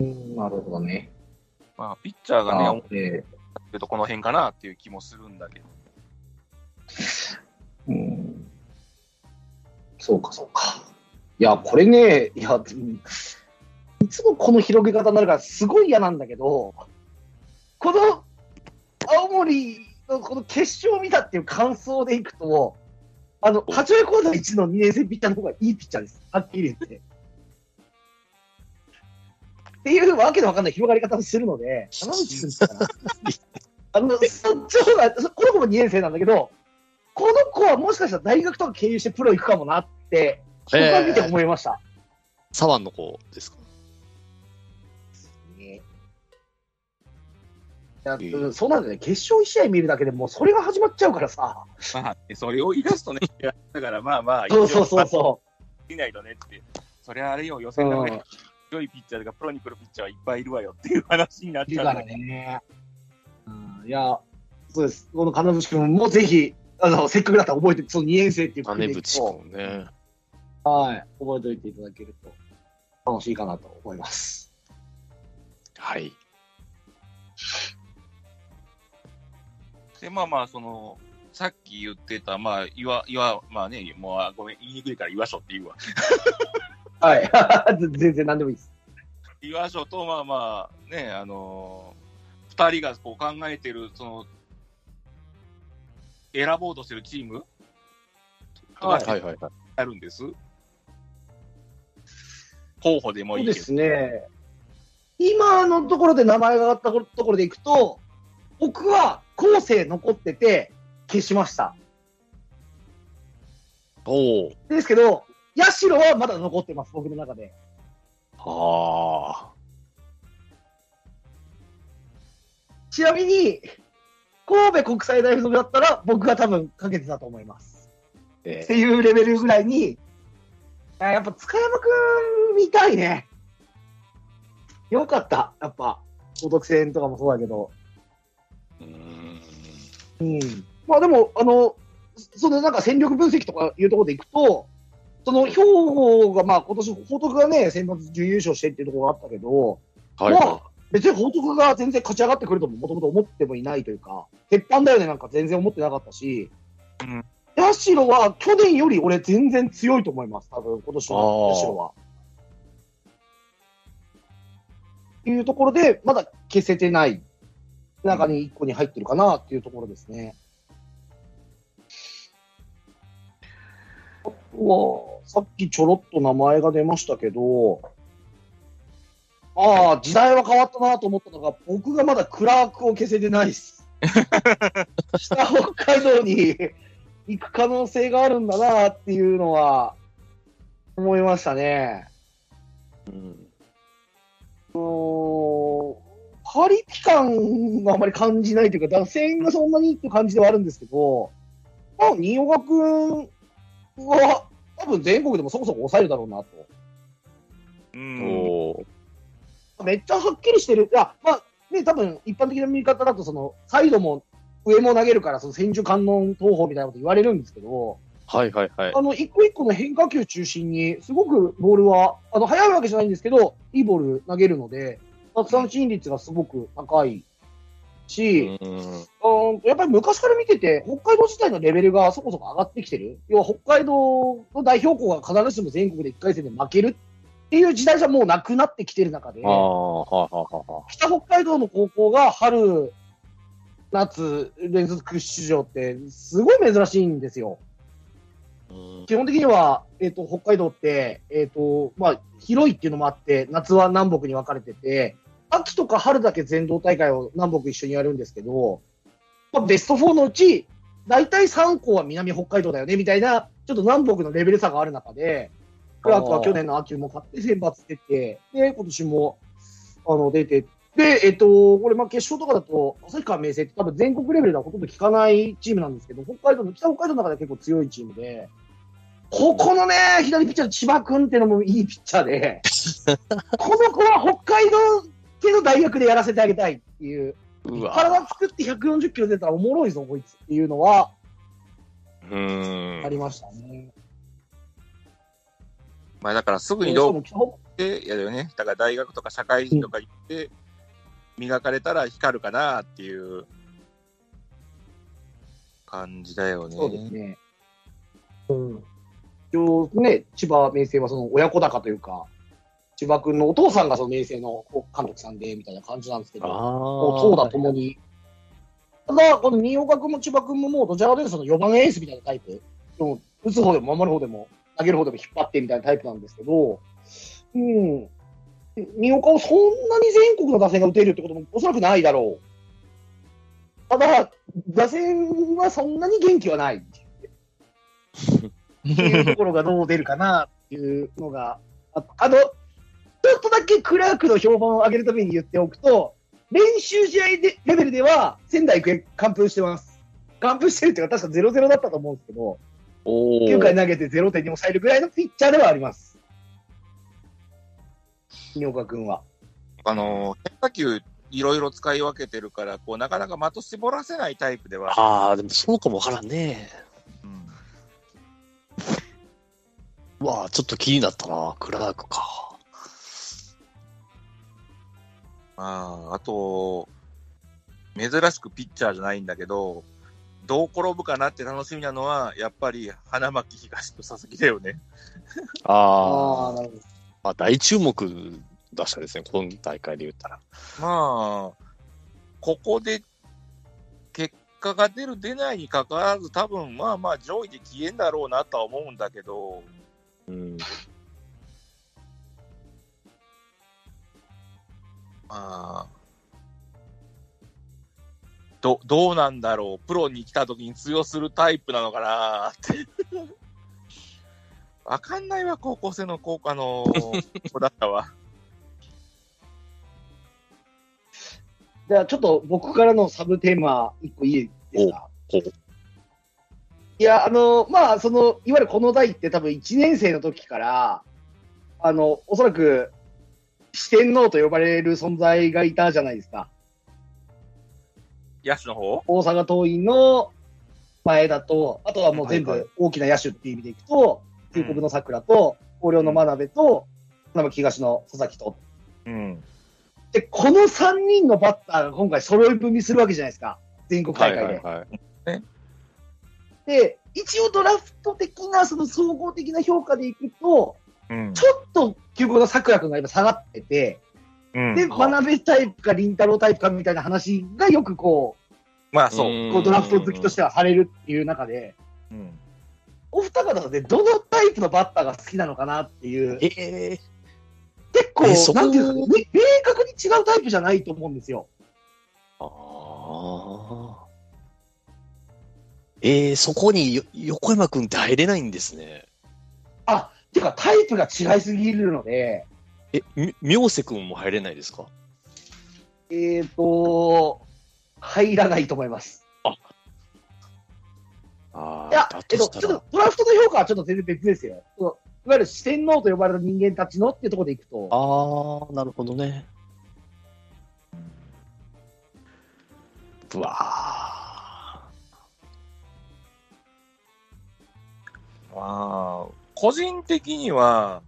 うん、なるほどね。まあ、ピッチャーがね、あ思っえてるとこの辺かなっていう気もするんだけど。ーうん。そうか、そうか。いや、これね、いや、うんいつもこの広げ方になるから、すごい嫌なんだけど、この青森のこの決勝を見たっていう感想でいくと、あの、八戸高校1の2年生ピッチャーの方がいいピッチャーです。はっきり言って。っていうわけのわかんない広がり方をするので、山口君かな。あの、そっちの方が、そこの子も2年生なんだけど、この子はもしかしたら大学とか経由してプロ行くかもなって、僕は見て思いました。左腕の子ですか？そうなんだよね。決勝1試合見るだけでもうそれが始まっちゃうからさ。まあ、それを言い出すとね、だからまあまあ、そうそうそうそ見ないとねって、それはあれよ、予う。選の上うん。強いピッチャーがプロに来るピッチャーはいっぱいいるわよっていう話になっいるからちゃうね。ね。うん、いや、そうです。この金渕君もぜひ、あの、せっかくだったら覚えて、その2年生っていう金渕君ね。はい、覚えておいていただけると楽しいかなと思います。はい。で、まあまあ、その、さっき言ってた、まあ、岩、岩、まあね、もう、あごめん、言いにくいから岩所って言うわ。はい。全然何でもいいです。岩所と、まあまあ、ね、あのー二人がこう考えてる、その、選ぼうとしてるチームはいがはいはいはい。あるんです。候補でもそうでいいけど。すね。今のところで名前が上がったところでいくと、僕は後世残ってて消しました。おお。ですけど、社はまだ残ってます、僕の中で。あちなみに、神戸国際大付属だったら僕が多分かけてたと思います。あ。えっていうレベルぐらいに、あやっぱ塚山くん見たいね。よかった。やっぱ、高得戦とかもそうだけど。ーうーん。うん。まあでも、あの、そのなんか戦力分析とかいうところでいくと、その兵庫がまあ今年報徳がね、選抜準優勝してっていうところがあったけど、はいまあは別に報徳が全然勝ち上がってくるとももともと思ってもいないというか、鉄板だよねなんか全然思ってなかったし、うん社は去年より俺全然強いと思います、多分今年の社は。っていうところで、まだ消せてない中に1個に入ってるかなっていうところですね。あとは、さっきちょろっと名前が出ましたけど、ああ、時代は変わったなと思ったのが、僕がまだクラークを消せてないです。北北海道に 行く可能性があるんだなっていうのは思いましたね。うん。うーんパリピ感があまり感じないというか、打線がそんなにって感じではあるんですけど、まあ、新岡君は多分全国でもそこそこ抑えるだろうなと。うん。めっちゃはっきりしてる。いや、まあ、ね、多分一般的な見方だと、その、サイドも上も投げるから、その千手観音投法みたいなこと言われるんですけど、はいはいはい。あの、一個一個の変化球中心に、すごくボールは、あの、速いわけじゃないんですけど、いいボール投げるので、奪三振率がすごく高いし、うん。うん、やっぱり昔から見てて、北海道自体のレベルがそこそこ上がってきてる。要は北海道の代表校が必ずしも全国で1回戦で負けるっていう時代じゃもうなくなってきてる中であ、あ、はいは。北北海道の高校が春、夏連続出場ってすごい珍しいんですよ。うん基本的には、えっ、と、北海道って、えっ、と、まあ、広いっていうのもあって、夏は南北に分かれてて、秋とか春だけ全道大会を南北一緒にやるんですけど、まあ、ベスト4のうち、大体3校は南北海道だよね、みたいな、ちょっと南北のレベル差がある中で、クラークは去年の秋も勝って選抜出て、で、今年も、あの、出て、で、えっ、と、これ、まあ、決勝とかだと、旭川明星って多分全国レベルではほとんど効かないチームなんですけど、北海道の、北北海道の中では結構強いチームで、ここのね、左ピッチャーの千葉君っていうのもいいピッチャーで、この子は北海大学でやらせてあげたいっていう、うわ。体作って140キロ出たらおもろいぞ、こいつっていうのはうーん。ありましたね。まあだからすぐにどうも北北で、やだよね。だから大学とか社会人とか行って、磨かれたら光るかなっていう感じだよね。そうですね。うん。一応ね、千葉明星はその親子鷹というか、千葉君のお父さんがその明星の監督さんで、みたいな感じなんですけど、あもうあ。投打ともに。ただ、この新岡君も千葉君ももうどちらかというとその4番エースみたいなタイプ。でも打つ方でも守る方でも、投げる方でも引っ張ってみたいなタイプなんですけど、うん。新岡をそんなに全国の打線が打てるってこともおそらくないだろう。ただ、打線はそんなに元気はない。っていうところがどう出るかなっていうのが、ああの、っとだけクラークの評判を上げるために言っておくと、練習試合でレベルでは仙台育英完封してます。完封してるっていうか、確か0-0だったと思うんですけど、お9回ー投げて0点に抑えるぐらいのピッチャーではあります。新岡君は。あの、変化球いろいろ使い分けてるから、こう、なかなか的絞らせないタイプでは。ああ、でもそうかもわからんね。うんうわあ、ちょっと気になったな。クラークか。あ、あと、珍しくピッチャーじゃないんだけど、どう転ぶかなって楽しみなのは、やっぱり花巻東と佐々木だよね。ああなるほど。あ、大注目出したですね。今大会で言ったら。まあ、ここで結果が出る出ないにかかわらず、多分まあまあ上位で消えんだろうなとは思うんだけど、うん。あ、ど、どうなんだろう。プロに来た時に通用するタイプなのかなって。わかんないわ、高校生の高あの子だったわ。じゃあちょっと僕からのサブテーマ一個いいですか？いや、あの、まあ、その、いわゆるこの代って多分1年生の時から、あの、おそらく四天王と呼ばれる存在がいたじゃないですか。野手の方？大阪桐蔭の前田と、あとはもう全はいは部大きな野手っていう意味でいくと、旧国の桜と、広陵の真鍋と、花巻東の佐々木と。うん。で、この3人のバッターが今回揃い踏みするわけじゃないですか。全国大会で。はい。で、一応ドラフト的な、その総合的な評価でいくと、うん。ちょっと旧国の桜君が今下がってて、うんで、は学べタイプか凛太郎タイプかみたいな話がよくこまあそう。う、こうドラフト好きとしてはされるっていう中で、うん。お二方でどのタイプのバッターが好きなのかなっていう、ええ結構、えそこなんていうんですかね、明確に違うタイプじゃないと思うんですよ。ああ。ええそこによ横山くんって入れないんですね。あ、てかタイプが違いすぎるので、え、み妙瀬くんも入れないですか？えっ、ー、と、入らないと思います。あいや、だえっと、ちょっと。ドラフトの評価はちょっと全然別ですよ。そのいわゆる四天王と呼ばれる人間たちのっていうところでいくと、ああ、なるほどね。うわあ。まあ、個人的には、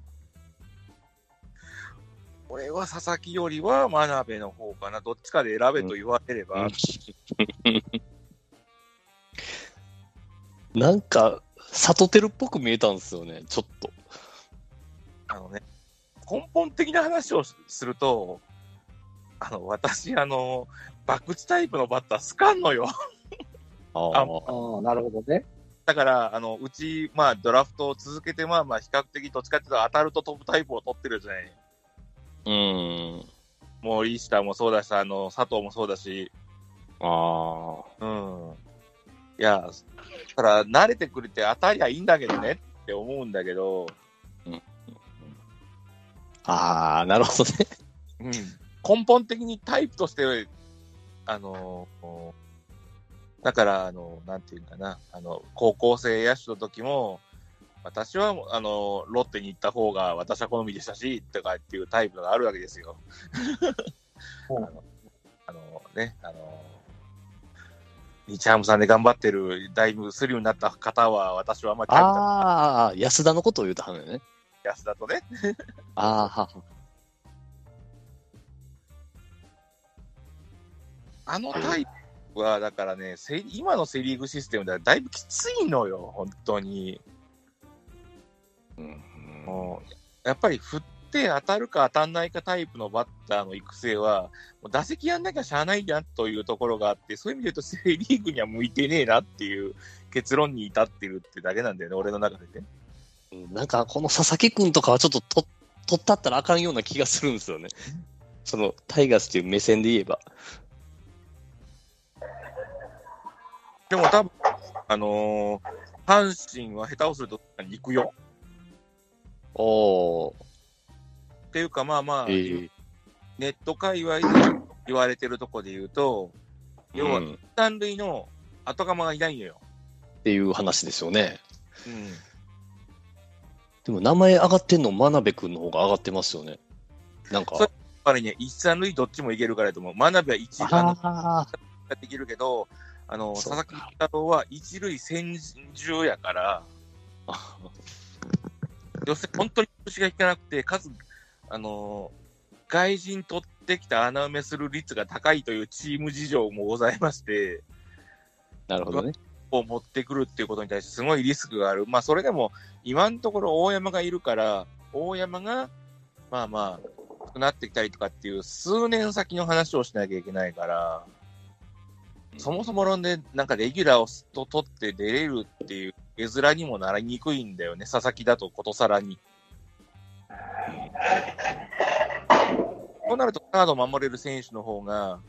俺は佐々木よりは真鍋の方かな。どっちかで選べと言われれば。なんか、サトテルっぽく見えたんですよね、ちょっと。あのね、根本的な話をすると、あの、私、あの、博打タイプのバッター好かんのよ。あああ。ああ、なるほどね。だから、あの、うち、まあ、ドラフトを続けて、まあまあ、比較的どっちかっていうと当たると飛ぶタイプを取ってるじゃない。うん。森下もそうだし、あの、佐藤もそうだし、ああ。うん。いや、だから、慣れてくれて当たりゃいいんだけどねって思うんだけど、ああ、なるほどね。うん、根本的にタイプとして、あの、だから、あの、なんていうかな、あの、高校生野手の時も、私は、あの、ロッテに行った方が私は好みでしたし、とかっていうタイプがあるわけですよ。あうんの、あのね、あの、日ハムさんで頑張ってる、だいぶスリムになった方は、私はあんまりああ、安田のことを言うたはんね。安田とね。ああ、はは。あのタイプは、だからね、セ今のセリーグシステムではだいぶきついのよ、本当に。うんもうやっぱり振って当たるか当たんないかタイプのバッターの育成は、もう打席やんなきゃしゃあないなというところがあって、そういう意味で言うと、セ・リーグには向いてねえなっていう結論に至ってるってだけなんだよね、俺の中でね。うんなんか、この佐々木くんとかはちょっとと取ったったらあかんような気がするんですよね。その、タイガースっていう目線で言えば。でも多分、あのー阪神は下手をするとに行くよ。おー、っていうか、まあまあ、えー、ネット界隈で言われてるとこで言うと、要はうんっ三塁の後釜がいないのよ。ていう話ですよね。うん。でも名前上がってんの真鍋くんの方が上がってますよね。なんかそ、やっぱりね、一三塁どっちもいけるからやと思う。真鍋は一、あの、あできるけど、あの、佐々木太郎は一塁先住やから、あ、要するに本当に腰が引かなくて、かつ、あのー外人取ってきた穴埋めする率が高いというチーム事情もございまして、なるほどね。を持ってくるっていうことに対してすごいリスクがある。まあ、それでも、今のところ大山がいるから、大山が、まあまあ、なってきたりとかっていう数年先の話をしなきゃいけないから、そもそも論で、なんかレギュラーをすっと取って出れるっていう絵面にもなりにくいんだよね、佐々木だとことさらに。となると、カードを守れる選手の方が、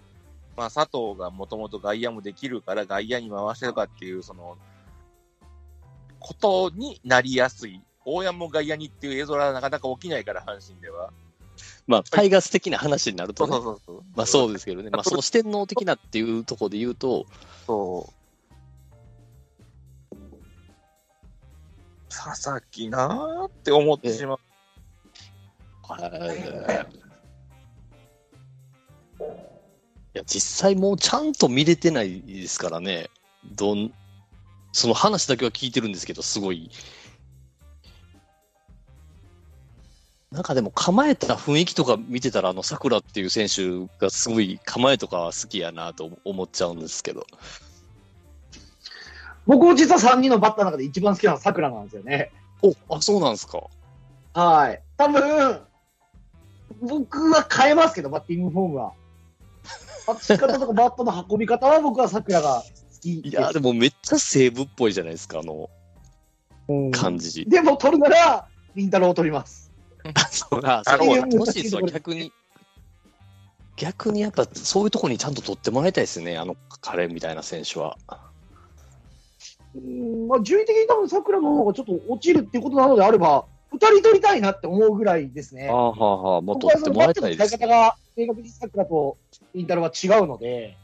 まあ、佐藤がもともと外野もできるから、外野に回してるかっていう、その、ことになりやすい。大山も外野にっていう絵面はなかなか起きないから、阪神では。まあ、タイガース的な話になるとね。そうそうそうそう。まあそうですけどね。まあその四天王的なっていうところで言うと、そう。佐々木なーって思ってしまう。いや、実際もうちゃんと見れてないですからね。どん、その話だけは聞いてるんですけど、すごい。なんかでも構えた雰囲気とか見てたら、あの、桜っていう選手がすごい構えとかは好きやなと思っちゃうんですけど。僕も実は3人のバッターの中で一番好きなのは桜なんですよね。お、あ、そうなんですか。はい。多分、僕は変えますけど、バッティングフォームは。立ち方とかバットの運び方は僕は桜が好き。いや、でもめっちゃ西武っぽいじゃないですか、あのうん感じ。でも取るなら、凛太郎を取ります。そうだ、あそれ欲しいですわ、逆に。逆にやっぱそういうところにちゃんと取ってもらいたいですね、あの彼みたいな選手は。うんまあ、順位的に多分桜の方がちょっと落ちるっていうことなのであれば、二人取りたいなって思うぐらいですね。ああ、はあ、はあ、もう取ってもらいットの使いたいです。方が、正確に桜と凛太郎は違うので、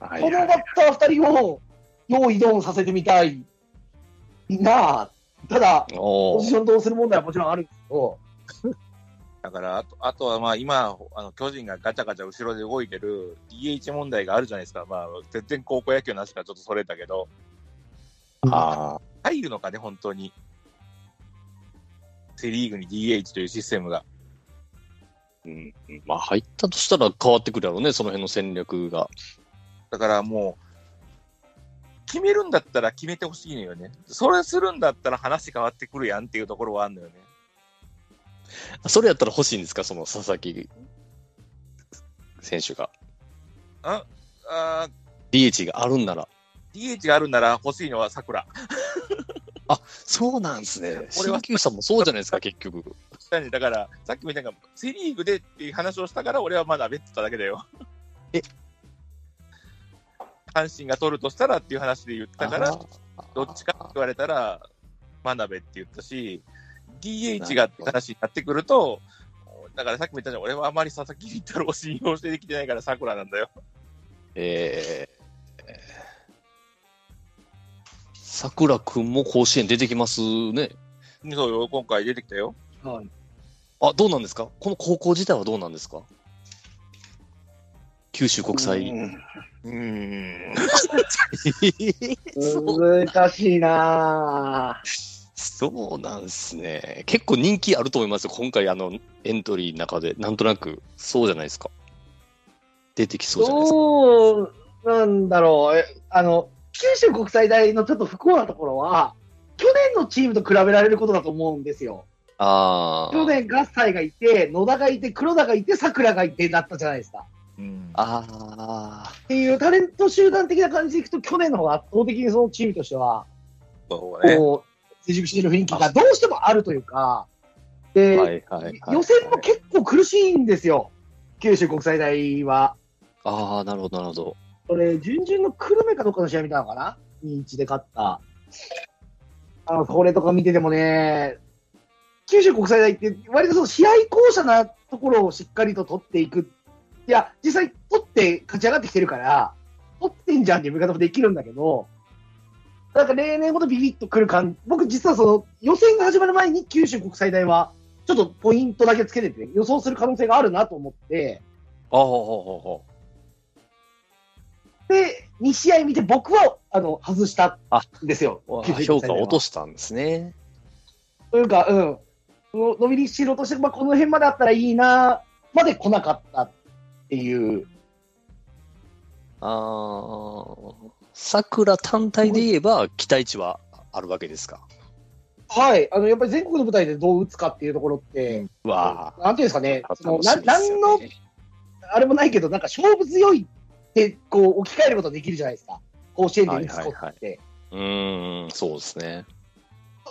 はいこのバッター二人を用意ドンさせてみたいなあ。ただ、ポジションどうする問題はもちろんあるんですけど、だから、あとあとはまあ今、あの巨人がガチャガチャ後ろで動いてる DH 問題があるじゃないですか。まあ、全然高校野球の話からちょっとそれたけど、あ入るのかね、本当に。セリーグに DH というシステムが。ーうん、まあ入ったとしたら変わってくるやろうね、その辺の戦略が。だからもう、決めるんだったら決めてほしいのよね。それするんだったら話変わってくるやんっていうところはあるのよね。それやったら欲しいんですか、その佐々木選手が。ああ DH があるんなら。ー DH があるなら欲しいのは桜。そうなんですね。俺は新球さんもそうじゃないですか、結局。だから、さっきも言ったが、セリーグでっていう話をしたから、俺はまだ別ってただけだよ。え？阪神が取るとしたらっていう話で言ったから、どっちかって言われたら、真鍋って言ったし、DH がって話になってくると、だからさっきも言ったじゃん、俺はあまり佐々木麟太郎を信用してできてないから桜なんだよ。えーさくらくんも甲子園出てきますね。そうよ、今回出てきたよ。はい、あ、どうなんですか？この高校自体はどうなんですか？九州国際。うんうーん。難しいなそうなんですね。結構人気あると思いますよ。今回、あの、エントリーの中で、なんとなく、そうじゃないですか。出てきそうじゃないですか。そうなんだろう。えあの、九州国際大のちょっと不幸なところは、去年のチームと比べられることだと思うんですよ。あ去年、合西がいて、野田がいて、黒田がいて、桜がいてだったじゃないですか。うんあ。あっていうタレント集団的な感じでいくと、去年の方が圧倒的にそのチームとしては、そうね。こう、成熟している雰囲気がどうしてもあるというか、で、あ。はいはいはい。予選も結構苦しいんですよ、九州国際大は。ああ、なるほど、なるほど。これ、準々の久留米かどっかの試合見たのかな ?2-1 で勝った。あの、これとか見ててもね、九州国際大って、割とその試合巧者なところをしっかりと取っていく。いや、実際取って勝ち上がってきてるから、取ってんじゃんっていう見方もできるんだけど、なんか例年ほどビビッとくる感僕実はその予選が始まる前に九州国際大は、ちょっとポイントだけつけてて、予想する可能性があるなと思って、ああ、ほうほうほで、2試合見て僕は、あの、外したんですよ。評価落としたんですね。というか、うん。の伸びりしろとして、まあ、この辺まであったらいいな、まで来なかったっていう。ああ。桜単体で言えば、期待値はあるわけですか？はい。あの、やっぱり全国の舞台でどう打つかっていうところって、うわなんていうんですかね、あ。そのな楽しみですなんの。あれもないけど、なんか勝負強いって、こう、置き換えることができるじゃないですか。甲子園で打つことって。うーん、そうですね。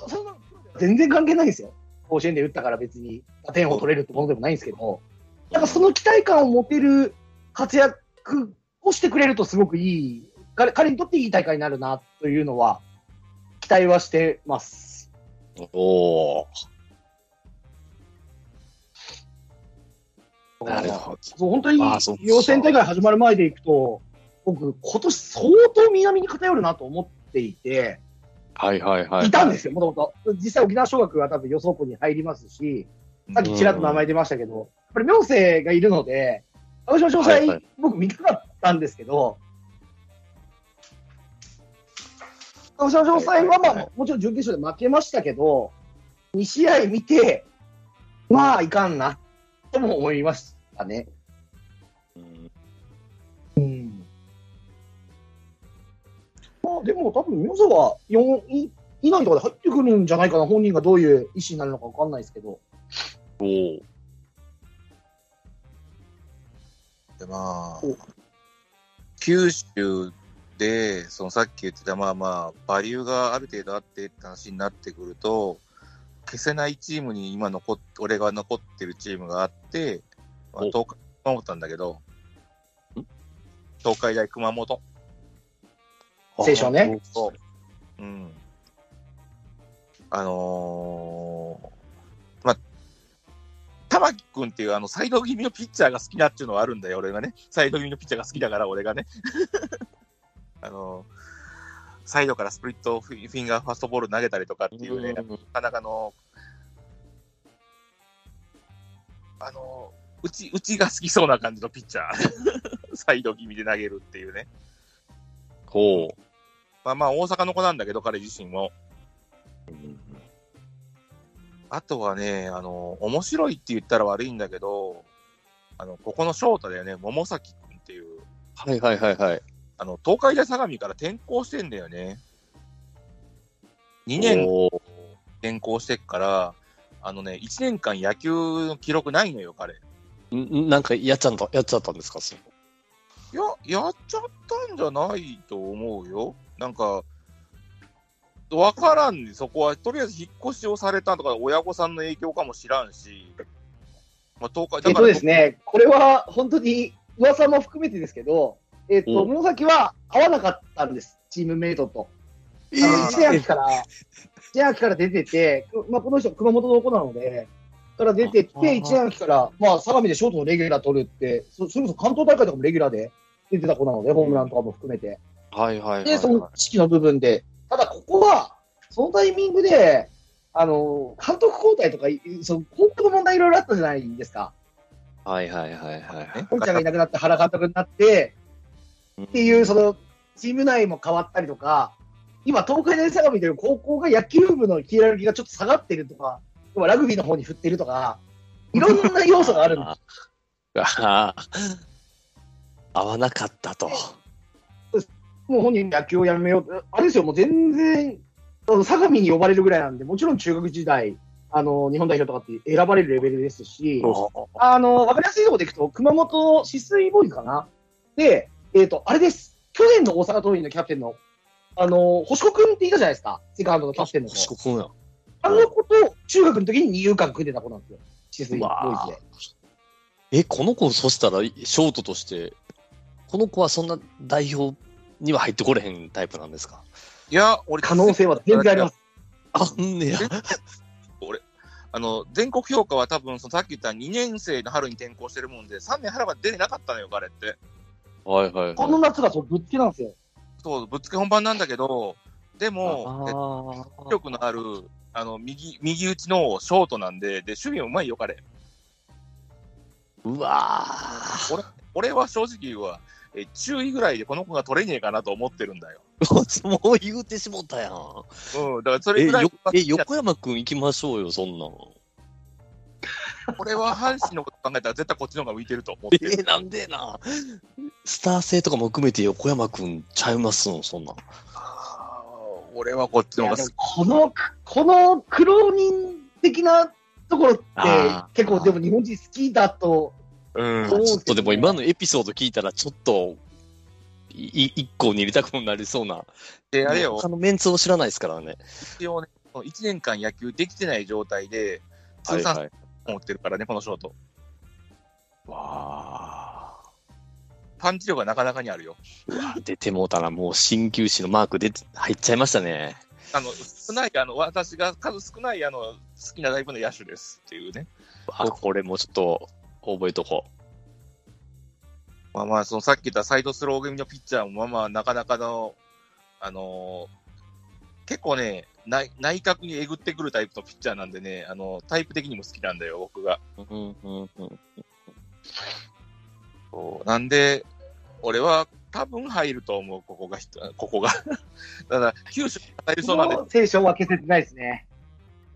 そんな全然関係ないんですよ。甲子園で打ったから別に打点を取れるってものでもないんですけど、なんかその期待感を持てる活躍をしてくれるとすごくいい、彼彼にとっていい大会になるなというのは、期待はしてます。おお。なるほど。本当に予選大会始まる前でいくと、僕、今年相当南に偏るなと思っていて、はいはいはい。いたんですよ、もともと。実際沖縄尚学は多分予想校に入りますし、さっきちらっと名前出ましたけど、やっぱり明星がいるので、鹿児島詳細、僕見たかったんですけど、鹿児島詳細はまあ、もちろん準決勝で負けましたけど、2試合見て、まあ、いかんな、とも思いましたね。うん。まあ、でも多分、明星は4位以内とかで入ってくるんじゃないかな、本人がどういう意思になるのか分かんないですけど。おお。でまあ、九州で、そのさっき言ってた、まあまあ、バリューがある程度あってって話になってくると、消せないチームに今残っ、俺が残ってるチームがあって、まあ、お東海熊本なんだけど、東海大熊本。青少ね。そう。うん。あのー、まあ、玉木君っていうあのサイド気味のピッチャーが好きだっていうのはあるんだよ、俺がね。サイド気味のピッチャーが好きだから、俺がね。あのーサイドからスプリットフィンガーファストボール投げたりとかっていうね、なかなかの、あのー、うち、うちが好きそうな感じのピッチャー。サイド気味で投げるっていうね。ほう。まあまあ、大阪の子なんだけど、彼自身も。あとはね、あの、面白いって言ったら悪いんだけど、あの、ここの翔太だよね、桃崎くんっていう、はいはいはいはい。あの、東海大相模から転校してんだよね。2年転校してっから、あのね、1年間野球の記録ないのよ、彼。いんなんかやっちゃった、やっちゃったんですか？それや、やっちゃったんじゃないと思うよ。なんか、わからんね、そこは。とりあえず引っ越しをされたとか、親御さんの影響かもしらんし、まあ、東海、えっとですね、これは本当に噂も含めてですけど、えっと、お桃崎は合わなかったんです、チームメイトと。あのー一年秋から、一年秋から出てて、くまあ、この人、熊本の子なので、から出てて、一年秋から、まあ、相模でショートのレギュラー取るって、そそれこそ関東大会とかもレギュラーで出てた子なので、ホームランとかも含めて。はいはいはい、はい。で、その式の部分で、ただここは、そのタイミングで、あの、監督交代とか、いその、本当の問題いろいろあったじゃないですか。はいはいはいはい。本ちゃんがいなくなって原監督になって、っていう、その、チーム内も変わったりとか、今、東海大相模という高校が野球部のヒエラルキーがちょっと下がってるとか、要はラグビーの方に振ってるとか、いろんな要素があるんです。ああ。合わなかったと。もう本人野球をやめよう。あれですよ、もう全然、相模に呼ばれるぐらいなんで、もちろん中学時代、あの、日本代表とかって選ばれるレベルですし、あの、わかりやすいところでいくと、熊本止水ボーイズかな？で、えっ、と、あれです。去年の大阪桐蔭のキャプテンの、あの、星子くんっていたじゃないですか。セカンドのキャプテンの子。四国や。あの子と中学の時に二遊間組んでた子なんですよ。止水ボうわーイズで。え、この子、そしたら、ショートとして、この子はそんな代表には入ってこれへんタイプなんですか？いや、俺、可能性は全然あります。あんねや。あの、全国評価は多分、そのさっき言った2年生の春に転校してるもんで、3年春は出てなかったのよ、彼って。はいはいこの夏がそうぶっつけなんですよ。そう、ぶっつけ本番なんだけど、でも、あ力のある、あの、右、右打ちのショートなんで、で、守備もうまいよ、彼。うわー俺、俺は正直言うわ、え、注意ぐらいでこの子が取れねえかなと思ってるんだよ。もう言うてしもったやん。うん、だからそれえ、ぐらいよ、え、横山くん行きましょうよ、そんなん。俺は阪神のこと考えたら絶対こっちの方が向いてると思って える。なんでな。スター性とかも含めて横山くんちゃいます？の、そんな俺はこっちの方がこの、この苦労人的なところって結構でも日本人好きだとき。うん。ちょっとでも今のエピソード聞いたら、ちょっと、いい一個に入れたくなりそうな。で、あれよ他、のメンツを知らないですからね。一応ね、1年間野球できてない状態で、通算はい。持ってるからね、このショート。わパンチ力がなかなかにあるよ。ー出てもうたな、もう鍼灸師のマーク出て、入っちゃいましたね。あの、少ない、あの、私が数少ない、あの、好きなタイプの野手ですっていうね。あ、これもちょっと覚えとこまあまあ、そのさっき言ったサイドスロー組のピッチャーも、まあまあ、なかなかの、あのー結構ね、内内角にえぐってくるタイプのピッチャーなんでね、あの、タイプ的にも好きなんだよ、僕が。そうなんで、俺は多分入ると思う、ここがここが。ただ、九州に入りそうなんで、聖書は消せてないですね。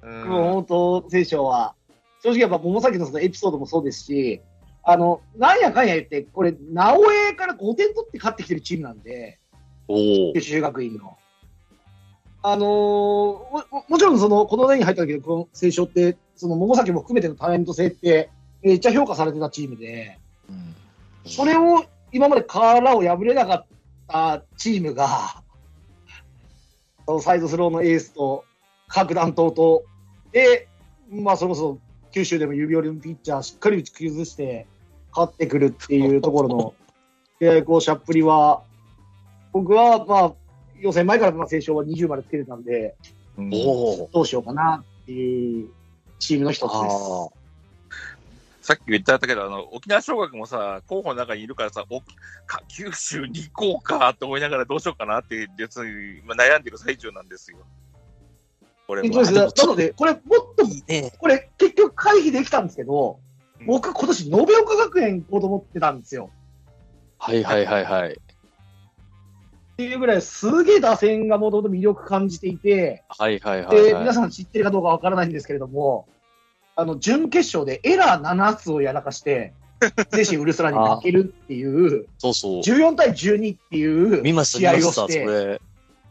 うんもう本当、聖書は。正直やっぱ桃崎のそのエピソードもそうですし、あの、なんやかんや言って、これ、直江から5点取って勝ってきてるチームなんで、おお九。州学院の。あのーもももちろんその、この年に入った時のこの聖書って、その桃崎も含めてのタレント性って、めっちゃ評価されてたチームで、うんそれを今まで殻を破れなかったチームが、サイドスローのエースと、各弾頭と、で、まあそれこそ九州でも指折りのピッチャーしっかり打ち崩して勝ってくるっていうところの、で、こう、シャップリは、僕はまあ予選前からまあ青勝は20までつけてたんで、うんおお。どうしようかなっていうチームの一つです。あさっき言ったけど、あの、沖縄尚学もさ、候補の中にいるからさ、おか九州に行こうかと思いながらどうしようかなっていう、別に、まあ、悩んでる最中なんですよ。これは。えっとですねなので、これもっといいね。これ結局回避できたんですけど、うん僕今年延岡学園行こうと思ってたんですよ。はいはいはいはい。っていうぐらいすげえ打線がもともと魅力感じていて、はいはいはい、で、はい。皆さん知ってるかどうかわからないんですけれども、あの、準決勝でエラー7つをやらかして、精神ウルスラに負けるっていう、そうそう。14対12っていう試合見ました、そをして、れ。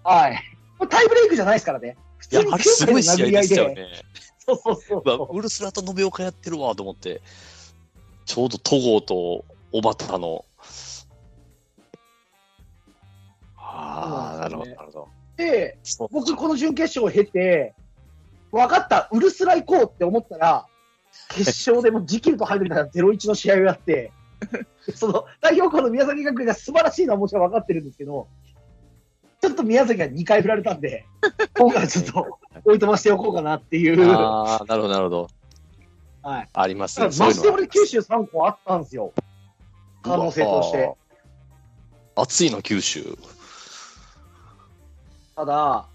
はい。タイブレイクじゃないですからね。普通に、すごい試合9回の殴り合いでしたよね。そうそうそう。ウルスラと延岡やってるわと思って、ちょうど戸郷と小畑の。ああ、なるほど、なるほど。で、僕この準決勝を経て、分かった、ウルスラ行こうって思ったら、決勝でもジキルと入るみたいな0-1の試合をやって、その代表校の宮崎学園が素晴らしいのはもちろん分かってるんですけど、ちょっと宮崎が2回振られたんで、今回はちょっと置いとましておこうかなっていう。はああ、なるほど、なるほど。い。ありますだね。からマジで俺は九州3個あったんですよ。可能性として。。暑いの、九州。ただ、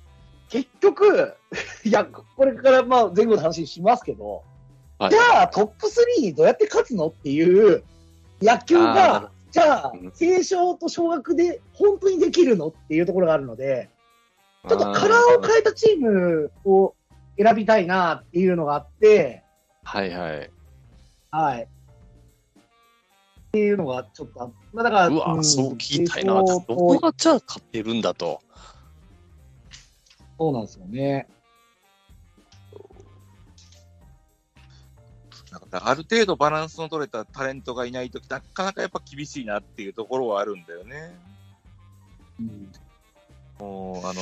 結局、いや、これからまあ前後の話しますけど、はいじゃあトップ3にどうやって勝つのっていう野球が、じゃあうん、青少と小学で本当にできるのっていうところがあるので、ちょっとカラーを変えたチームを選びたいなっていうのがあって、はいはい。はい。っていうのがちょっとあ、まあ、だから、うわ、んそう聞きたいな。ベどスト4こがじゃあ勝ってるんだと。そうなんですよね。なんかある程度バランスの取れたタレントがいないとき、なかなかやっぱ厳しいなっていうところはあるんだよね。うんもう、あの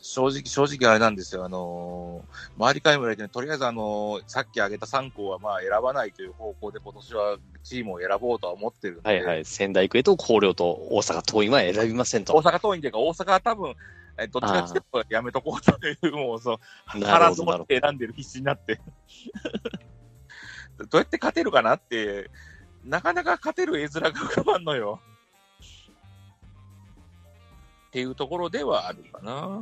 正直、正直あれなんですよ。あの周りからも言われてるとりあえずあのさっき挙げた3校はまあ選ばないという方向で今年はチームを選ぼうとは思ってる。はいはい。仙台育英と広陵と大阪桐蔭は選びません大と。阪桐蔭というか、大阪は多分、えどっちかっていうとやめとこうという、もうそう、腹積もって選んでる必死になって。どうやって勝てるかなって、なかなか勝てる絵面が浮かばんのよ。っていうところではあるかな。ど。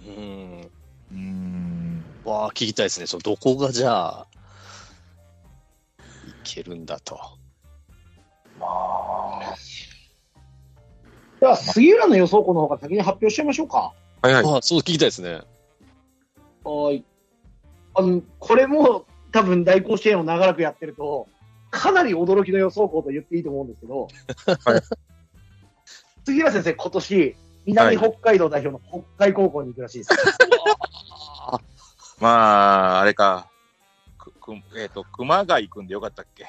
うん。うーん。わあ、聞きたいですね。そのどこがじゃあ、いけるんだと。まあ。では、杉浦の予想校の方が先に発表しちゃいましょうか。はいはい。あそう聞きたいですね。はい。あの、これも多分大甲子園を長らくやってると、かなり驚きの予想校と言っていいと思うんですけど、はい杉浦先生、今年、南北海道代表の北海高校に行くらしいです。まあ、あれか。く、くえっ、と、熊谷くんでよかったっけ？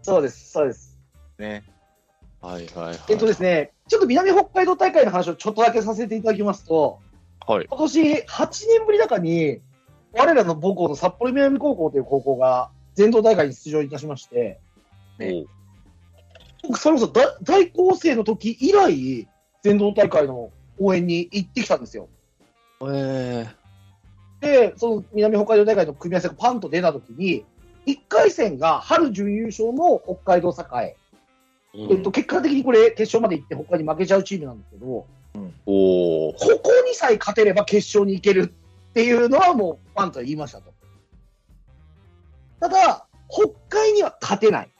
そうです、そうです。ね。はいはいはい。えっとですね、ちょっと南北海道大会の話をちょっとだけさせていただきますと、はい。今年8年ぶり中に、我らの母校の札幌南高校という高校が全道大会に出場いたしまして、ね僕、それこそ大大高生の時以来、全道大会の応援に行ってきたんですよ。えで、その南北海道大会の組み合わせがパンと出た時に、1回戦が春準優勝の北海道栄、ーえっと、結果的にこれ決勝まで行って北海に負けちゃうチームなんですけど、おおここにさえ勝てれば決勝に行けるっていうのはもうパンと言いましたと。ただ、北海には勝てない。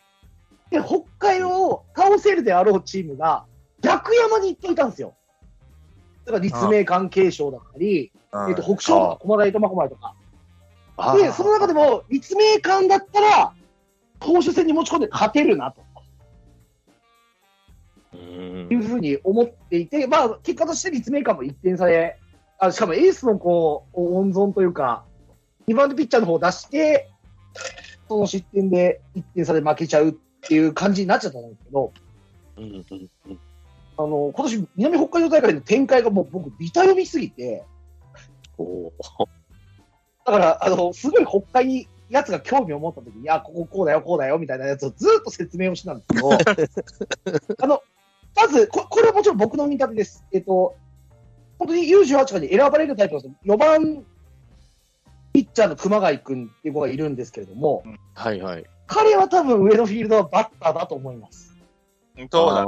で、北海を倒せるであろうチームが逆山に行っていたんですよ。だから立命関係賞だったり、えっと、北勝とか駒大苫小牧とか。あで、その中でも立命館だったら、投手戦に持ち込んで勝てるなとうんいうふうに思っていて、まあ、結果として立命館も1点差で、あしかもエースのこう温存というか、2番手ピッチャーの方を出して、その失点で1点差で負けちゃうっていう感じになっちゃったんですけど、うんうんうん。あの今年南北海道大会の展開がもう僕、ビタ読みすぎて、だから、あの、すごい北海にやつが興味を持った時に、いや、こここうだよ、こうだよ、みたいなやつをずっと説明をしてたんですけど、あの、まずこ、これはもちろん僕の見立てです。えっと、本当に U18 かに選ばれるタイプの4番ピッチャーの熊谷君っていう子がいるんですけれども、はいはい。彼は多分上のフィールドはバッターだと思います。そうだ、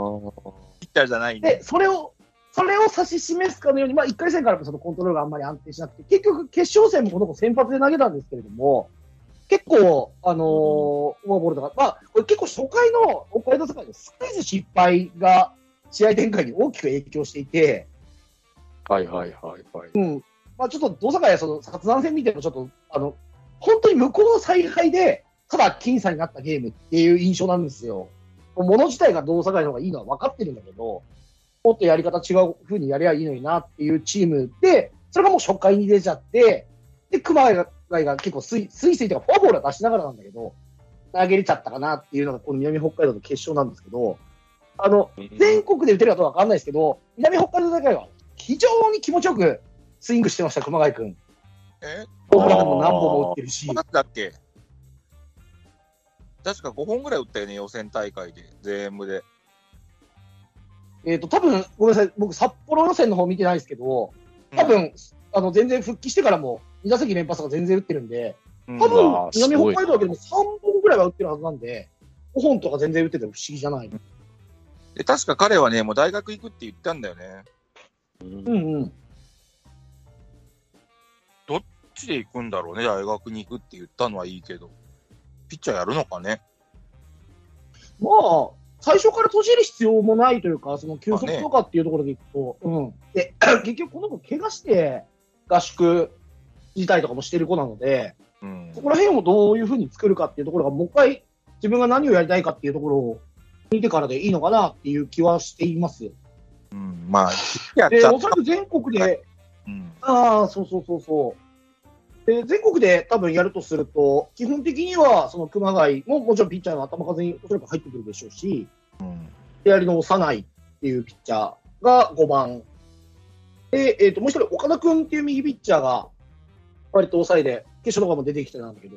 ピッチャーじゃないんで、それを、それを指し示すかのように、まあ、1回戦からもそのコントロールがあんまり安定しなくて、結局、決勝戦もこの子先発で投げたんですけれども、結構、あのーフォアボールとか、まあ、これ結構初回の北海道世界のスクイズ失敗が試合展開に大きく影響していて、はいはいはいはい。うん。まあ、ちょっと、同坂やその、殺断戦見てもちょっと、あの、本当に向こうの采配で、ただ僅差になったゲームっていう印象なんですよ。もの自体が同坂井の方がいいのは分かってるんだけど、もっとやり方違う風にやりゃいいのになっていうチームで、それがもう初回に出ちゃって、で、熊谷が結構スイスイスイとかフォアボールは出しながらなんだけど、投げれちゃったかなっていうのがこの南北海道の決勝なんですけど、あの、全国で打てるかどうかわかんないですけど、南北海道大会は非常に気持ちよくスイングしてました、熊谷君。え？ホームランも何本も打ってるし。だったっけ？確か5本ぐらい打ったよね、予選大会で、全部で。えっ、と、多分ごめんなさい、僕、札幌予選の方見てないですけど、多分、あの、全然復帰してからも、2打席連発とか全然打ってるんで、うん、多分、南北海道だけでも3本ぐらいは打ってるはずなんで、5本とか全然打ってても不思議じゃない。で確か彼はね、もう大学行くって言ったんだよね。うんうんうん。どっちで行くんだろうね、大学に行くって言ったのはいいけど。ピッチャーやるのかね。まあ、最初から閉じる必要もないというか、その休息とかっていうところでいくと、うん。で、結局この子怪我して合宿自体とかもしてる子なので、うんそこら辺をどういうふうに作るかっていうところが、もう一回自分が何をやりたいかっていうところを見てからでいいのかなっていう気はしています。うんまあ、で、おそらく全国で、うんああ、そうそうそうそう。で、全国で多分やるとすると、基本的には、その熊谷ももちろんピッチャーの頭数におそらく入ってくるでしょうし、うん左の幼いっていうピッチャーが5番。で、えっ、と、もう一人、岡田君っていう右ピッチャーが、割と抑えで、決勝とかも出てきてたんだけど、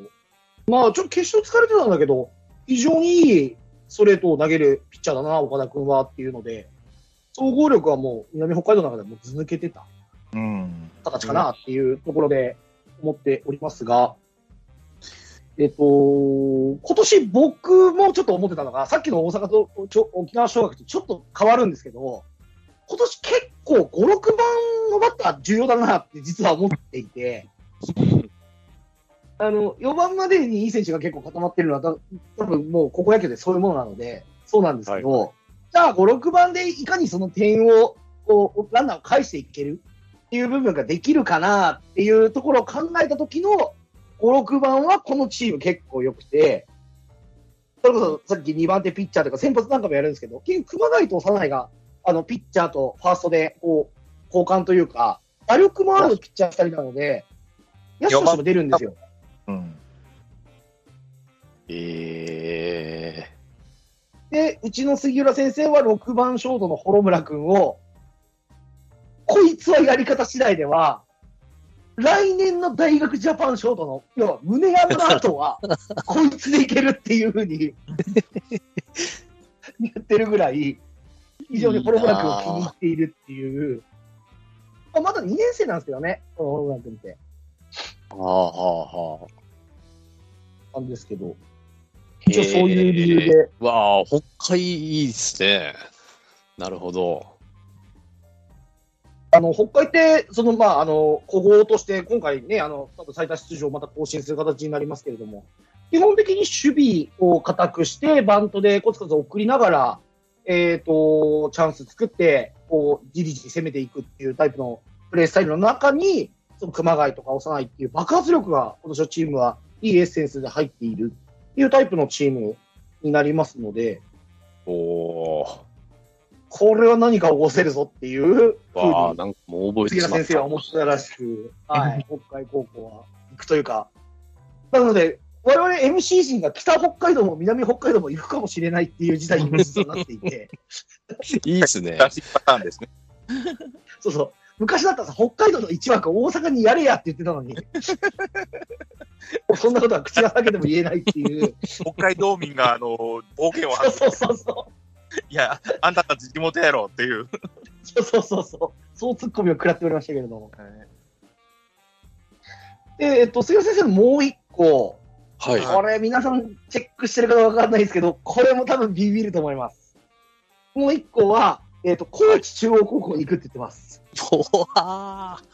まあ、ちょっと決勝疲れてたんだけど、非常にいいストレートを投げるピッチャーだな、岡田君はっていうので、総合力はもう南北海道の中でもず抜けてた形かなっていうところで思っておりますが、えっと、今年僕もちょっと思ってたのが、さっきの大阪と沖縄尚学とちょっと変わるんですけど、今年結構5、6番のバッター重要だなって実は思っていて、あの、4番までにいい選手が結構固まってるのは、た多分もう高校野球でそういうものなので、そうなんですけど、じゃあ5、6番でいかにその点を、こう、ランナーを返していけるっていう部分ができるかなっていうところを考えた時の5、6番はこのチーム結構良くて、それこそさっき2番手ピッチャーとか先発なんかもやるんですけど、結局熊谷と幼いが、あの、ピッチャーとファーストで、こう、交換というか、打力もあるピッチャー2人なので、野手としても出るんですよ。うんえで、うちの杉浦先生は6番ショートの幌村君を、こいつはやり方次第では、来年の大学ジャパンショートの、要は胸山の後は、こいつでいけるっていうふうに言ってるぐらい、非常に幌村君を気に入っているっていう、まあまだ2年生なんですけどね、この幌村君って。ー、はあはあはあ。なんですけど、一応そういう理由。で、わあ、北海いいですね。なるほど。あの、北海って、その、まあ、あの、古豪として、今回ね、あの、多分最多出場をまた更新する形になりますけれども、基本的に守備を固くして、バントでコツコツ送りながら、えっ、と、チャンス作って、こう、じりじり攻めていくっていうタイプのプレースタイルの中に、その熊谷とか幼いっていう爆発力が、今年のチームはいいエッセンスで入っているっていうタイプのチームになりますので、おー。これは何か起こせるぞっていうふうにわあ、なんかもう覚え。先生は思ってたらしく、はい、北海高校は行くというか、なので、我々 MC 陣が北北海道も南北海道も行くかもしれないっていう事態にも実はなっていて、いいですね。らしいパターンですね。そうそう、昔だったらさ、北海道の1枠大阪にやれやって言ってたのに、そんなことは口が裂けても言えないっていう、北海道民が、あの、暴言をそう。そうそうそいや、あんたたち地元やろっていう。う、そうそうそうそう、そうツッコミを食らっておりましたけれども。で、えっと、杉浦先生のもう一個、はい。これ皆さんチェックしてるかわかんないですけど、これも多分ビビると思います。もう一個は、えっ、と、高知中央高校に行くって言ってます。おーあー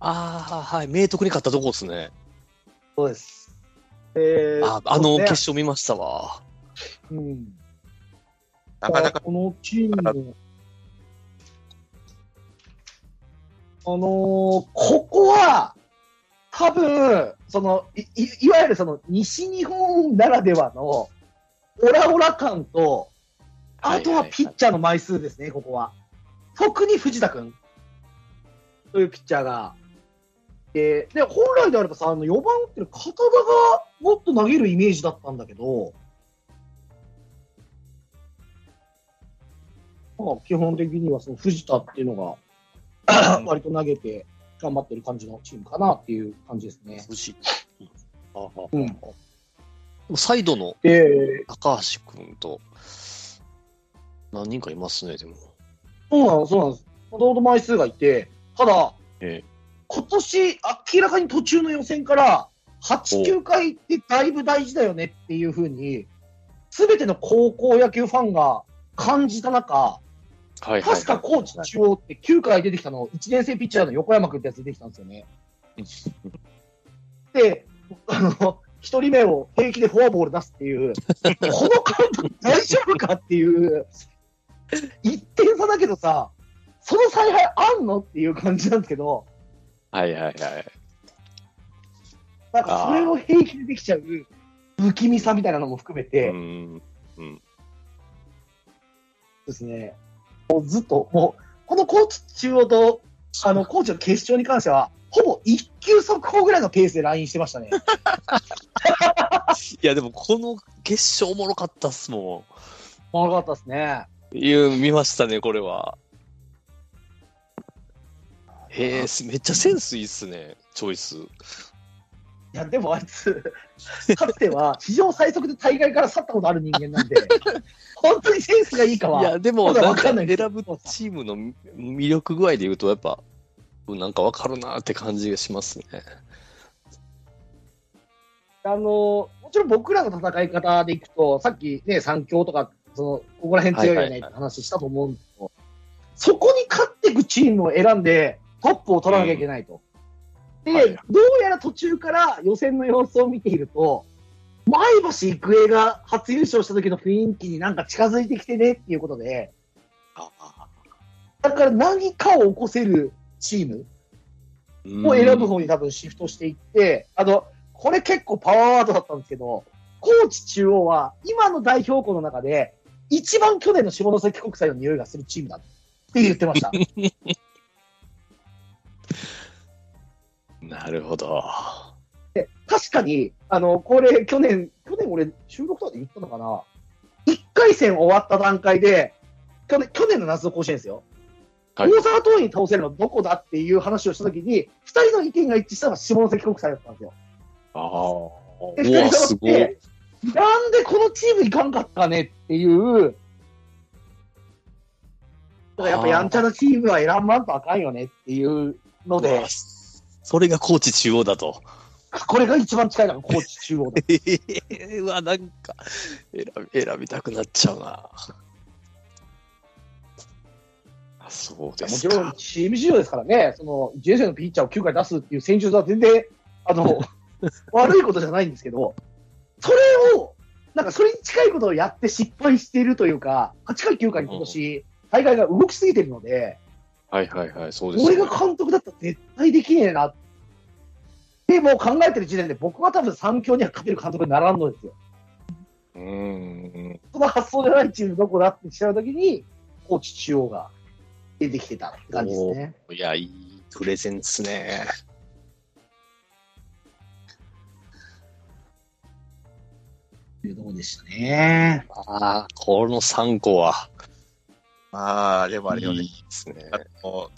あー、はい。明徳に勝ったとこですね。そうです。えーあ、あの、決勝見ましたわ。うん。なかなか、このチーム、あのーここは、多分、その、い、いいわゆるその、西日本ならではの、オラオラ感と、あとはピッチャーの枚数ですね、ここは。特に藤田君。というピッチャーが。で、で、本来であればさ、あの、4番打ってる片田がもっと投げるイメージだったんだけど、まあ、基本的にはその藤田っていうのが、割と投げて頑張ってる感じのチームかなっていう感じですね。無事。ああうん。サイドので、高橋君と、何人かいますね、でも。そうなんです、そうなんです。もともと枚数がいて、ただ、ええ今年明らかに途中の予選から、8、9回ってだいぶ大事だよねっていうふうに、すべての高校野球ファンが感じた中、はいはい、確か高知中央って9回出てきたの、1年生ピッチャーの横山君ってやつ出てきたんですよね。で、あの、一人目を平気でフォアボール出すっていう、この監督大丈夫かっていう、一点差だけどさ、その采配あんのっていう感じなんですけど、はいはいはい。なんかそれを平気でできちゃう不気味さみたいなのも含めて、うん。ですね、もうずっと、もう、この高知中央と、あの、高知の決勝に関しては、ほぼ一球速報ぐらいのペースでラインしてましたね。いや、でもこの決勝おもろかったっすも悪かったですね。ん。いう、見ましたね、これは。へえ、めっちゃセンスいいっすね、チョイス。いや、でもあいつ、かつては史上最速で大会から去ったことある人間なんで、本当にセンスがいいかは、いや、でも、なんか選ぶチームの魅力具合で言うと、やっぱ、なんかわかるなって感じがしますね。あの、もちろん僕らの戦い方でいくと、さっきね、三強とか、その、ここら辺強いよねって話したと思うんですけど、そこに勝っていくチームを選んで、トップを取らなきゃいけないと。で、はい。どうやら途中から予選の様子を見ていると、前橋育英が初優勝した時の雰囲気になんか近づいてきてねっていうことで、だから何かを起こせるチームを選ぶ方に多分シフトしていって、あの、これ結構パワーワードだったんですけど、高知中央は今の代表校の中で一番去年の下関国際の匂いがするチームだって言ってました。なるほど。で確かに、あの、これ去年、去年俺収録とかで言ったのかな一回戦終わった段階で、去年、去年の夏の甲子園ですよ。はい大阪桐蔭に倒せるのどこだっていう話をしたときに、二人の意見が一致したのが下関国際だったんですよ。ああ。で、人。揃って、なんでこのチームいかんかったかねっていう、だからやっぱやんちゃなチームは選ばんとあかんよねっていうのでそれが高知中央だと。これが一番近いのが高知中央だ。うわ、なんか選び、選びたくなっちゃうな。あそうですか。もちろんチーム事情ですからね、その1年生のピッチャーを9回出すっていう戦術は全然、あの、悪いことじゃないんですけど、それを、なんかそれに近いことをやって失敗しているというか、8回、9回に今年、大会が動きすぎてるので、はいはいはい、そうです俺よが監督だったら絶対できねえなって、もう考えてる時点で僕は多分3強には勝てる監督にならんのですよ。うんうん。その発想でないチームどこだって調べたときに、高知中央が出てきてたって感じですね。いや、いいプレゼンですね。というところでしたね。ああ、この3個は、まあ、でもあれよねいい。ですね。あの、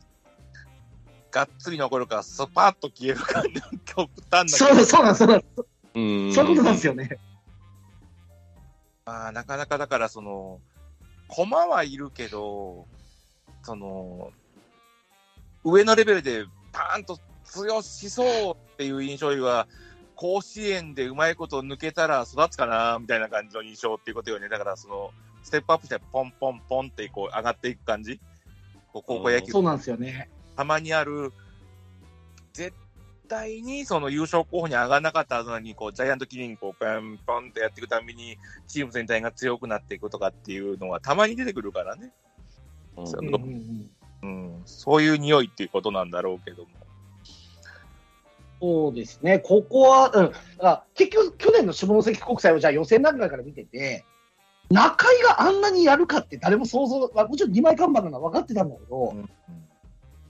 がっつり残るから、スパッと消える感じの極端な。そうそうなんそうなん。そういうことなんですよね。まあ、なかなかだから、その、駒はいるけど、その、上のレベルでパーンと強しそうっていう印象よりは、甲子園でうまいこと抜けたら育つかな、みたいな感じの印象っていうことよね。だから、その、ステップアップしてポンポンポンってこう上がっていく感じ。こう高校野球そうなんですよね。たまにある、絶対にその優勝候補に上がらなかったはずなのに、こう、ジャイアントキリングこう、ポンポンってやっていくたびに、チーム全体が強くなっていくとかっていうのはたまに出てくるからね。そういう匂いっていうことなんだろうけども。そうですね。ここは、うん。だから結局、去年の下関国際をじゃあ予選段階から見てて、中井があんなにやるかって誰も想像、まあもちろん2枚看板なのは分かってたんだけど、うん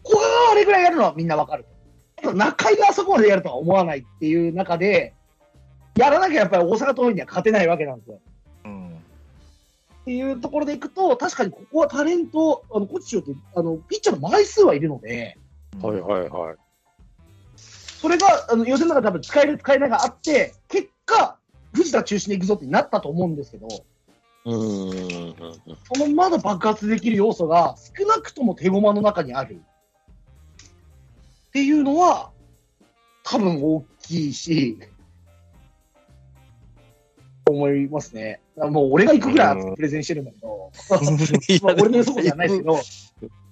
古賀があれぐらいやるのはみんな分かる。中井があそこまでやるとは思わないっていう中で、やらなきゃやっぱり大阪桐蔭には勝てないわけなんですよ。うん。っていうところでいくと、確かにここはタレント、あの、コチチョって、あの、ピッチャーの枚数はいるので、はいはいはい。それが、あの、予選の中で多分使える使えないがあって、結果、藤田中心でいくぞってなったと思うんですけど、うんうんうんそのまだ爆発できる要素が少なくとも手駒の中にある。っていうのは、多分大きいし、思いますね。もう俺が行くぐらいプレゼンしてるんだけど、まあ俺の予想じゃないですけど、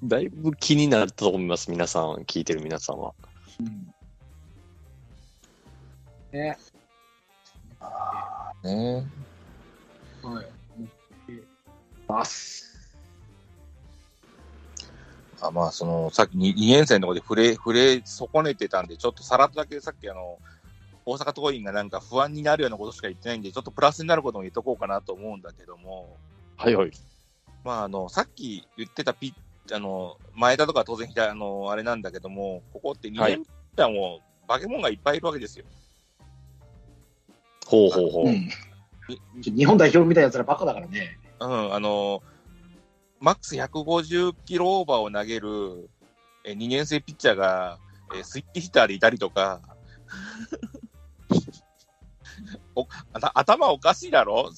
だいぶ気になったと思います、皆さん、聞いてる皆さんは。ね。ああね。はい。思ってます。あまあ、その、さっき 2, 年生のところで触れ、触れ損ねてたんで、ちょっとさらっとだけさっきあの、大阪桐蔭がなんか不安になるようなことしか言ってないんで、ちょっとプラスになることも言っとこうかなと思うんだけども、はいはい。まあ、あの、さっき言ってたピ、あの、前田とか当然、あの、あれなんだけども、ここって2年ピッチャーも、化け物がいっぱいいるわけですよ。ほうほうほう。うん。日本代表みたいな奴らバカだからね。うん、あの、マックス150キロオーバーを投げるえ2年生ピッチャーが、えスイッチヒッターでいたりとか、お頭おかしいだろ？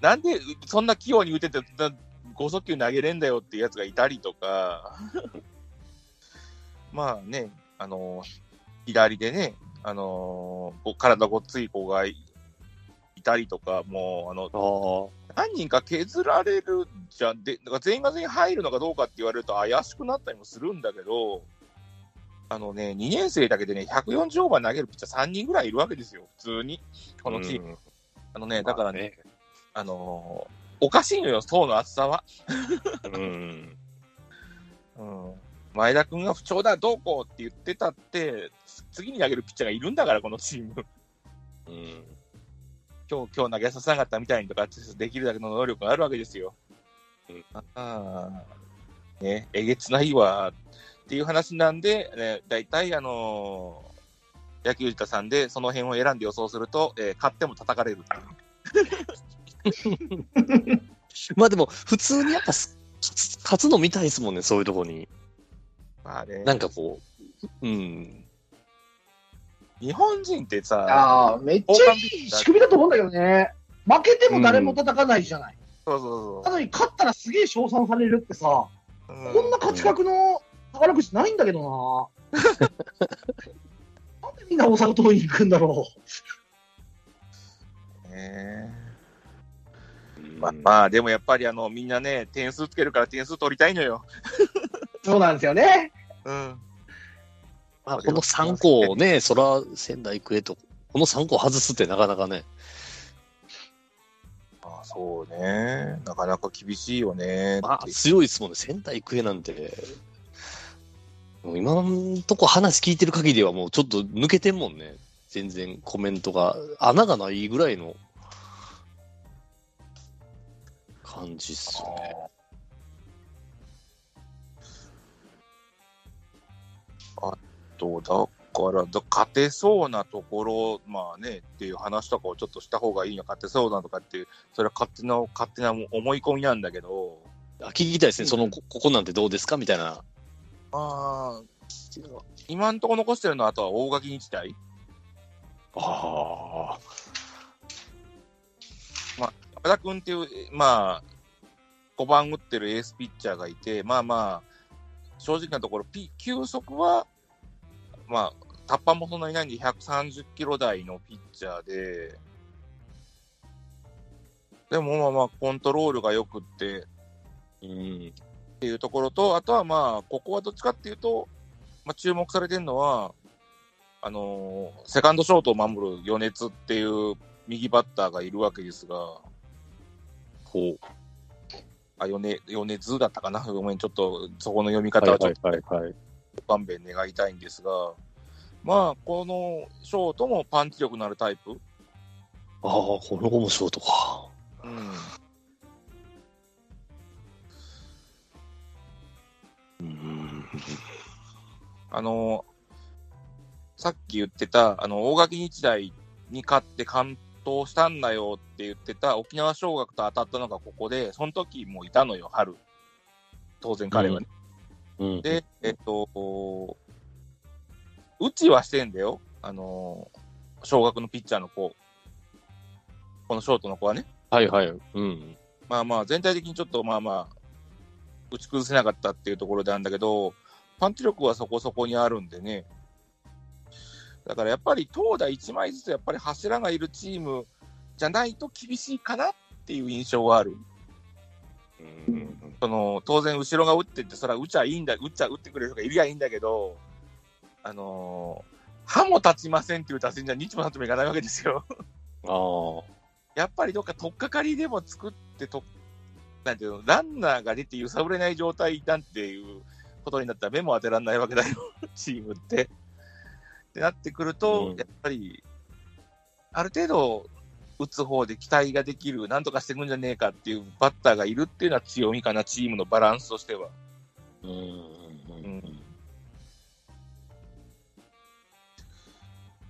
なんでそんな器用に打てて、な5速球投げれんだよっていうやつがいたりとか、まあね、あの、左でね、あのこう体ごっつい子がいいたりとか、もう、あの、ああ。何人か削られるじゃん。で、だから全員が全員入るのかどうかって言われると怪しくなったりもするんだけど、あのね、2年生だけでね、140オーバー投げるピッチャー3人ぐらいいるわけですよ、普通に。このチーム。ム。あのね、だからね、ね。あのーおかしいのよ、層の厚さは。うん。うん。前田君が不調だ、どうこうって言ってたって、次に投げるピッチャーがいるんだから、このチーム。うん。今日、今日投げさせなかったみたいにとか、できるだけの能力があるわけですよ。うんああ、ね、えげつないわ、っていう話なんで、ね、大体、あのー野球自体さんでその辺を選んで予想すると、えー勝っても叩かれる。まあでも、普通にやっぱす、勝つの見たいですもんね、そういうとこに。まあね、なんかこう、うん。日本人ってさ、ああ、めっちゃいい仕組みだと思うんだけどね。負けても誰も叩かないじゃない。そうそうなのに勝ったらすげえ称賛されるってさ、そう。うんこんな勝ち確の宝くじないんだけどな。なんでみんな大阪桐蔭行くんだろねまあ、まあ、でもやっぱりあの、みんなね、点数つけるから点数取りたいのよ。う。そうなんですよね。うん。まあ、この3個をね、そら仙台育英と、この3個外すってなかなかね。あそうね。なかなか厳しいよね。まあ、強いですもんね、仙台育英なんて。もう今んとこ話聞いてる限りはもうちょっと抜けてんもんね。全然コメントが。穴がないぐらいの感じっすよね。と、だから、だ勝てそうなところ、まあね、っていう話とかをちょっとした方がいいの、勝てそうなとかっていう、それは勝手な、勝手な思い込みなんだけど、あ聞きたいですね。その、ここなんてどうですかみたいな。まあ、今んとこ残してるのは、あとは大垣日大。ああ。山田君っていう、まあ、5番打ってるエースピッチャーがいて、まあまあ、正直なところ、ピ球速は、まあ、タッパーもそんなにないんで、130キロ台のピッチャーで、でもまあまあ、コントロールが良くってうん。っていうところと、あとはまあ、ここはどっちかっていうと、まあ、注目されてるのは、あのーセカンドショートを守る余熱っていう右バッターがいるわけですが、ほう。あ、米、米図だったかな？ごめん、ちょっと、そこの読みはい方はちょっとはいはいはい。ご勘弁願いたいんですが、まあ、このショートもパンチ力のあるタイプ。ああ、この子もショートか。うん。うん。あの、さっき言ってた、あの、大垣日大に勝って完投したんだよって言ってた沖縄尚学と当たったのがここで、その時もいたのよ、春。当然彼はね。うん。で、えっと、打ちはしてんだよ。あの、小学のピッチャーの子。このショートの子はね。はいはい。うん。まあまあ、全体的にちょっとまあまあ、打ち崩せなかったっていうところであるんだけど、パンチ力はそこそこにあるんでね。だからやっぱり投打1枚ずつやっぱり柱がいるチームじゃないと厳しいかなっていう印象はある。うん。その当然後ろが打ってって、それは打ちゃいいんだ、打っちゃ打ってくれる人がいりゃいいんだけど、あのー歯も立ちませんっていう打線じゃ日もさってもいかないわけですよ。ああ。やっぱりどっか取っかかりでも作ってと、なんていうの、ランナーが出て揺さぶれない状態なんていうことになったら目も当てられないわけだよ、チームって。ってなってくると、うんやっぱり、ある程度、打つ方で期待ができる、なんとかしてくんじゃねえかっていうバッターがいるっていうのは強みかな、チームのバランスとしては。うんうん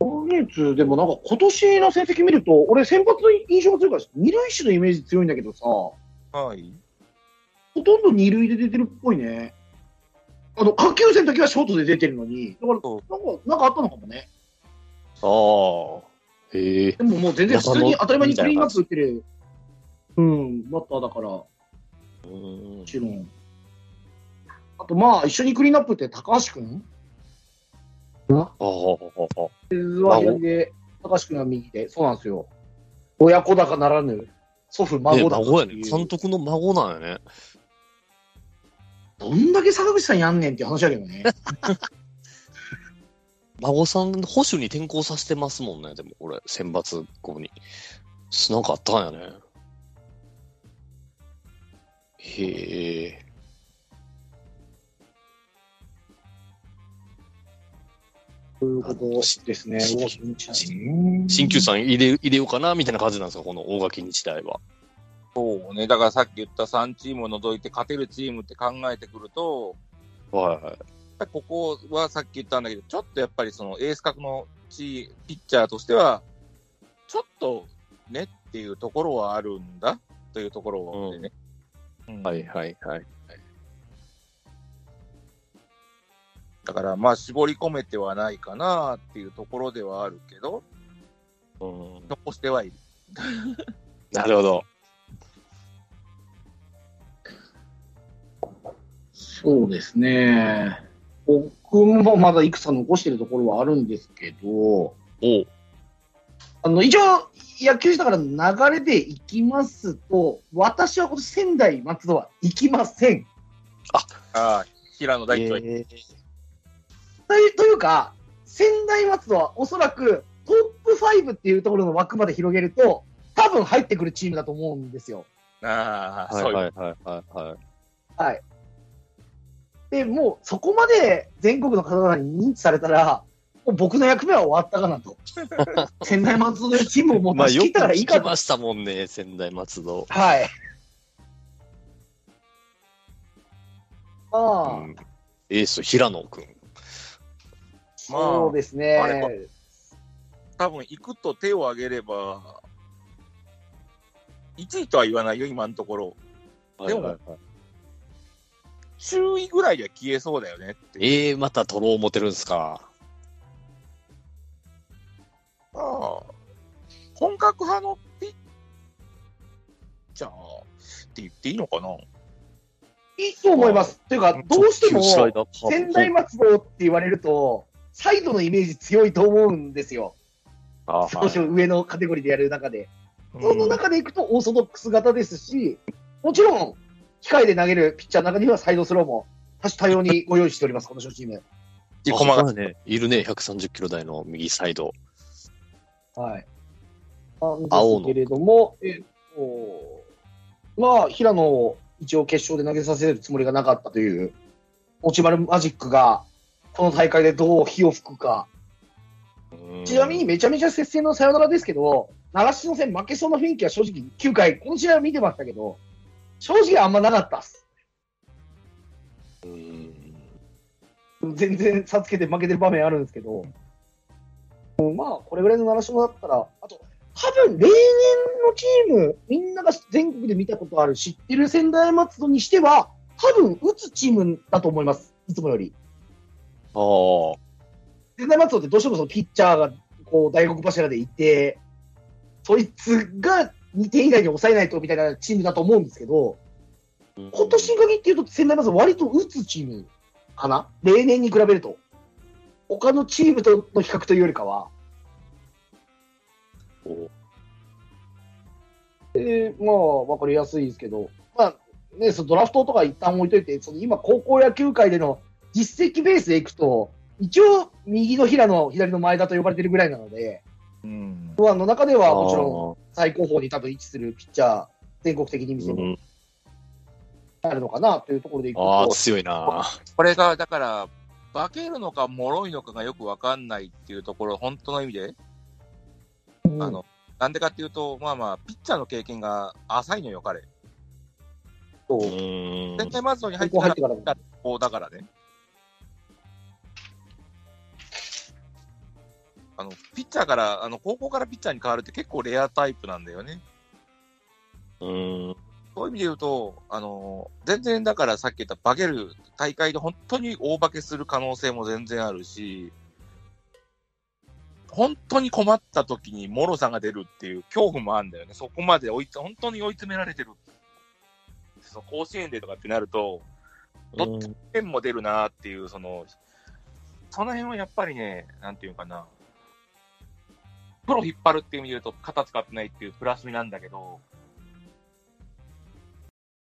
今月、でもなんか今年の成績見ると、俺先発の印象が強いから、二塁手のイメージ強いんだけどさ、ほはい。とんど二塁で出てるっぽいね。あの、下級生の時はショートで出てるのに、だから、なんか、なんかあったのかもね。ああ。へえ。でももう全然普通に当たり前にクリーンアップ打ってる、うん、バッターだから、もうんちろん。あとまあ、一緒にクリーンアップって高橋君ああ、ああ、は左で、高橋君は右で、そうなんですよ。親子高ならぬ、祖父、ね孫だ孫やね。監督の孫なんやね。どんだけ坂口さんやんねんっていう話だけどね。孫さん、保守に転校させてますもんね、でも、俺、選抜校に。なんかあったんやね。へえ。ということですね。新旧さん入れ入れようかなみたいな感じなんですか、この大垣日大は。そうね。だからさっき言った3チームを除いて勝てるチームって考えてくると、はいはい。ぱりここはさっき言ったんだけど、ちょっとやっぱりそのエース格のチピッチャーとしては、ちょっとねっていうところはあるんだというところでね。うんはいはいはい。だからまあ絞り込めてはないかなっていうところではあるけど、うん、残してはいる。なるほど。そうですね。僕もまだいくつか残してるところはあるんですけど、あの、一応、野球したから流れでいきますと、私は今年仙台松戸は行きません。ああ、平野大地は、えーというというか、仙台松戸はおそらくトップ5っていうところの枠まで広げると、多分入ってくるチームだと思うんですよ。ああ、はいはいはいはい。はい。で、もうそこまで全国の方々に認知されたら、もう僕の役目は終わったかなと。仙台松戸のチームをもう出し切ったからいいかと。聞きましたもんね、仙台松戸。はい。まあ、うんエース平野くん。まあそうですね。多分行くと手を挙げれば、1位とは言わないよ、今のところ。でもはいはいはい注意ぐらいでは消えそうだよねって。ええまた取ろう思てるんすか？ああ本格派のピッチャーって言っていいのかな？いいと思います。というか、どうしても、仙台松戸って言われると、サイドのイメージ強いと思うんですよ。あ少し上のカテゴリーでやる中で。その中でいくとオーソドックス型ですし、もちろん、機械で投げるピッチャーの中にはサイドスローも多種多様に ご用意しております、今年のチーム。あ駒がね。いるね、130キロ台の右サイド。はい。青のけれども、えっと、まあ、平野を一応決勝で投げさせるつもりがなかったという、持ち丸マジックが、この大会でどう火を吹くか。ちなみにめちゃめちゃ接戦のサヨナラですけど、習志野戦負けそうな雰囲気は正直9回、この試合は見てましたけど、正直あんまなかったっす。うん、全然差つけて負けてる場面あるんですけど、まあ、これぐらいの習志野だったら、あと、多分例年のチーム、みんなが全国で見たことある、知ってる仙台松戸にしては、多分打つチームだと思います、いつもより。ああ。仙台松戸ってどうしてもそのピッチャーがこう大黒柱でいて、そいつが2点以内に抑えないとみたいなチームだと思うんですけど、今年に限って言うと仙台松戸割と打つチームかな？例年に比べると。他のチームとの比較というよりかは。おで、まあ、わかりやすいですけど、まあ、ね、そのドラフトとか一旦置いといて、その今、高校野球界での実績ベースでいくと、一応、右の平野、左の前田と呼ばれてるぐらいなので、うん。不安の中ではもちろんろ最高峰に多分位置するピッチャー、全国的に見せうん、なるのかなというところでいくああ、と、強いな。これが、だから、化けるのか脆いのかがよくわかんないっていうところ、本当の意味で、うんあの、なんでかっていうと、まあまあ、ピッチャーの経験が浅いのよ、彼。そううん。全体マズドに入高ってから、こうだからね。あの、ピッチャーから、あの、高校からピッチャーに変わるって結構レアタイプなんだよね。うん。そういう意味で言うと、あの、全然だからさっき言った化ける大会で本当に大化けする可能性も全然あるし、本当に困った時に脆さが出るっていう恐怖もあるんだよね。そこまで追いつ、本当に追い詰められてる。その甲子園でとかってなると、どっち点も出るなっていう、その、その辺はやっぱりね、なんていうかな、プロ引っ張るっていう意味で言うと、肩使ってないっていうプラスになんだけど、